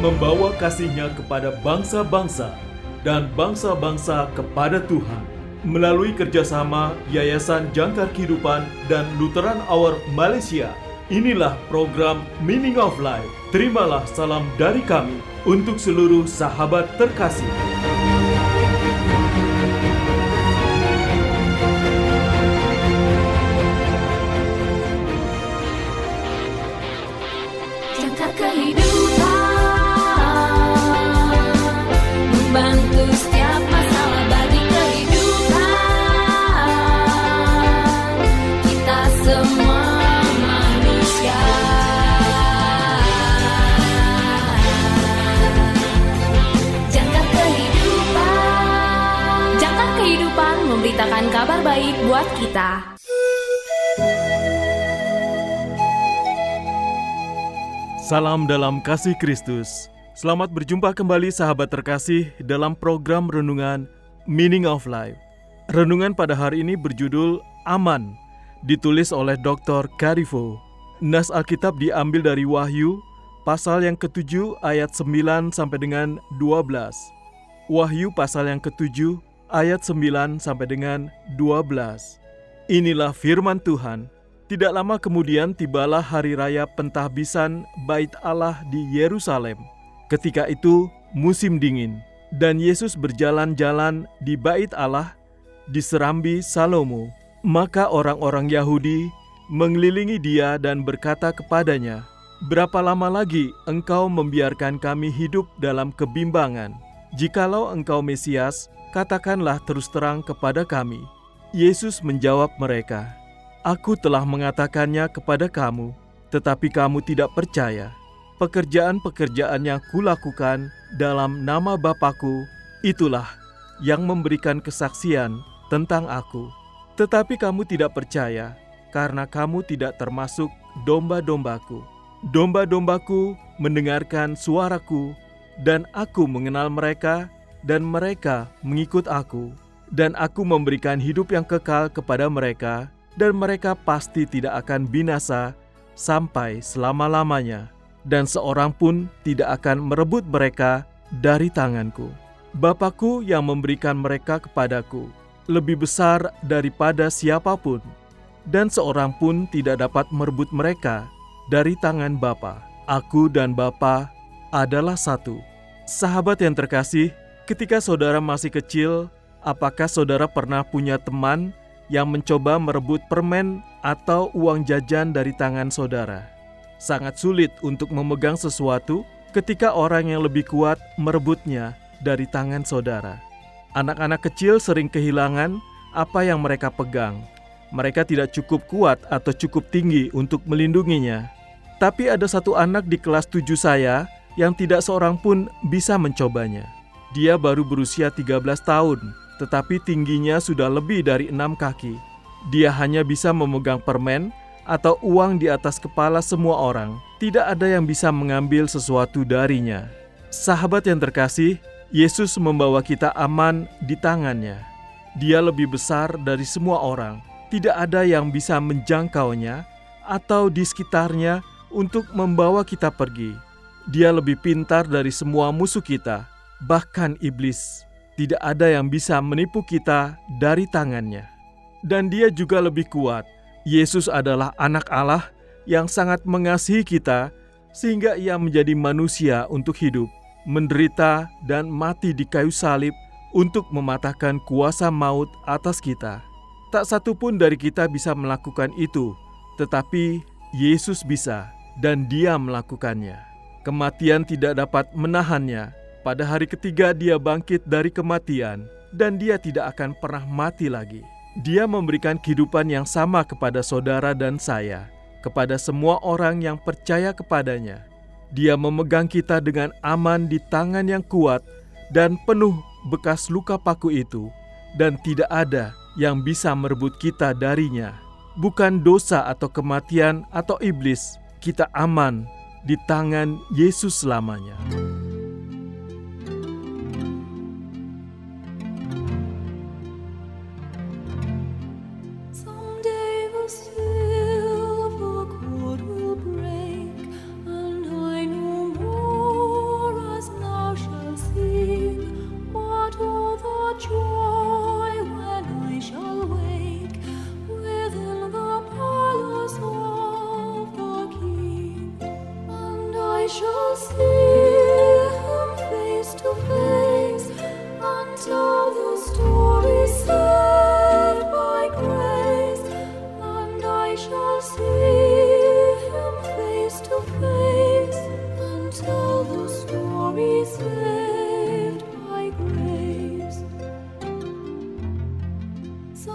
membawa kasihnya kepada bangsa-bangsa dan bangsa-bangsa kepada Tuhan. Melalui kerjasama Yayasan Jangkar Kehidupan dan Lutheran Hour Malaysia, inilah program Meaning of Life. Terimalah salam dari kami untuk seluruh sahabat terkasih. Buat kita Salam dalam kasih Kristus. Selamat berjumpa kembali sahabat terkasih dalam program renungan Meaning of Life. Renungan pada hari ini berjudul Aman, ditulis oleh Dr. Karifo. Nas Alkitab diambil dari Wahyu, pasal yang ketujuh ayat 9 sampai dengan 12. Wahyu pasal yang ketujuh ayat 9 sampai dengan 12. Inilah firman Tuhan. Tidak lama kemudian tibalah hari raya pentahbisan Bait Allah di Yerusalem. Ketika itu musim dingin dan Yesus berjalan-jalan di Bait Allah di serambi Salomo. Maka orang-orang Yahudi mengelilingi dia dan berkata kepadanya, "Berapa lama lagi engkau membiarkan kami hidup dalam kebimbangan? Jikalau engkau Mesias, katakanlah terus terang kepada kami." Yesus menjawab mereka, Aku telah mengatakannya kepada kamu, tetapi kamu tidak percaya. Pekerjaan-pekerjaan yang kulakukan dalam nama Bapakku, itulah yang memberikan kesaksian tentang aku. Tetapi kamu tidak percaya, karena kamu tidak termasuk domba-dombaku. Domba-dombaku mendengarkan suaraku, dan aku mengenal mereka, dan mereka mengikut aku. Dan aku memberikan hidup yang kekal kepada mereka, dan mereka pasti tidak akan binasa sampai selama-lamanya, dan seorang pun tidak akan merebut mereka dari tanganku. Bapakku yang memberikan mereka kepadaku lebih besar daripada siapa pun, dan seorang pun tidak dapat merebut mereka dari tangan Bapa. Aku dan Bapa adalah satu. Sahabat yang terkasih, ketika saudara masih kecil, apakah saudara pernah punya teman yang mencoba merebut permen atau uang jajan dari tangan saudara. Sangat sulit untuk memegang sesuatu ketika orang yang lebih kuat merebutnya dari tangan saudara. Anak-anak kecil sering kehilangan apa yang mereka pegang. Mereka tidak cukup kuat atau cukup tinggi untuk melindunginya. Tapi ada satu anak di kelas 7 saya yang tidak seorang pun bisa mencobanya. Dia baru berusia 13 tahun tetapi tingginya sudah lebih dari enam kaki. Dia hanya bisa memegang permen atau uang di atas kepala semua orang. Tidak ada yang bisa mengambil sesuatu darinya. Sahabat yang terkasih, Yesus membawa kita aman di tangannya. Dia lebih besar dari semua orang. Tidak ada yang bisa menjangkaunya atau di sekitarnya untuk membawa kita pergi. Dia lebih pintar dari semua musuh kita, bahkan iblis tidak ada yang bisa menipu kita dari tangannya. Dan dia juga lebih kuat. Yesus adalah anak Allah yang sangat mengasihi kita sehingga ia menjadi manusia untuk hidup, menderita dan mati di kayu salib untuk mematahkan kuasa maut atas kita. Tak satu pun dari kita bisa melakukan itu, tetapi Yesus bisa dan dia melakukannya. Kematian tidak dapat menahannya, pada hari ketiga dia bangkit dari kematian dan dia tidak akan pernah mati lagi. Dia memberikan kehidupan yang sama kepada saudara dan saya, kepada semua orang yang percaya kepadanya. Dia memegang kita dengan aman di tangan yang kuat dan penuh bekas luka paku itu, dan tidak ada yang bisa merebut kita darinya. Bukan dosa atau kematian atau iblis, kita aman di tangan Yesus selamanya.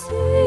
see.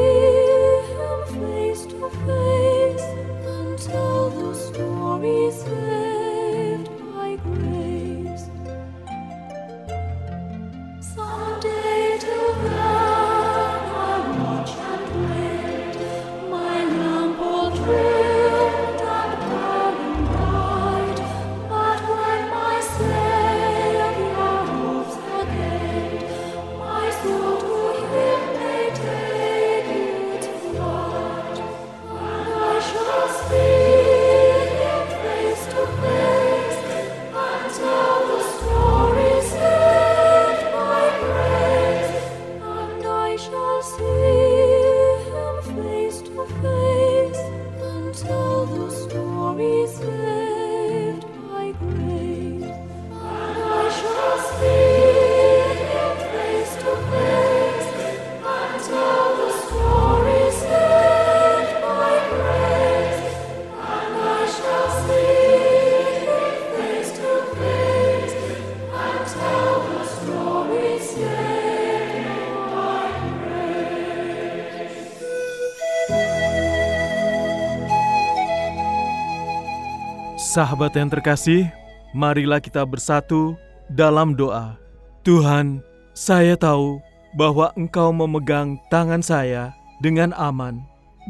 Sahabat yang terkasih, marilah kita bersatu dalam doa. Tuhan, saya tahu bahwa Engkau memegang tangan saya dengan aman.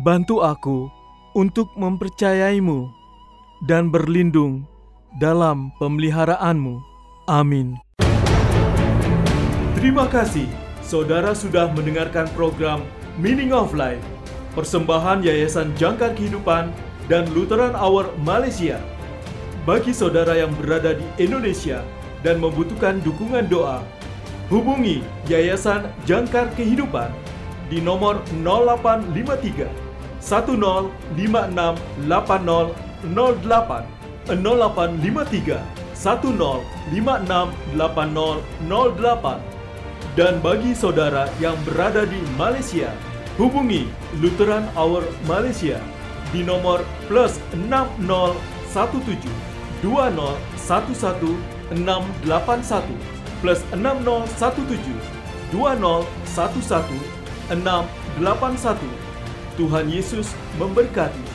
Bantu aku untuk mempercayaimu dan berlindung dalam pemeliharaanmu. Amin. Terima kasih, saudara sudah mendengarkan program Meaning of Life, persembahan Yayasan Jangkar Kehidupan dan Lutheran Hour Malaysia. Bagi saudara yang berada di Indonesia dan membutuhkan dukungan doa, hubungi Yayasan Jangkar Kehidupan di nomor 0853 1056 8008. 0853 1056 8008. dan bagi saudara yang berada di Malaysia, hubungi Lutheran Our Malaysia di nomor plus 60 17 2011681 plus 6017 2011681. Tuhan Yesus memberkati.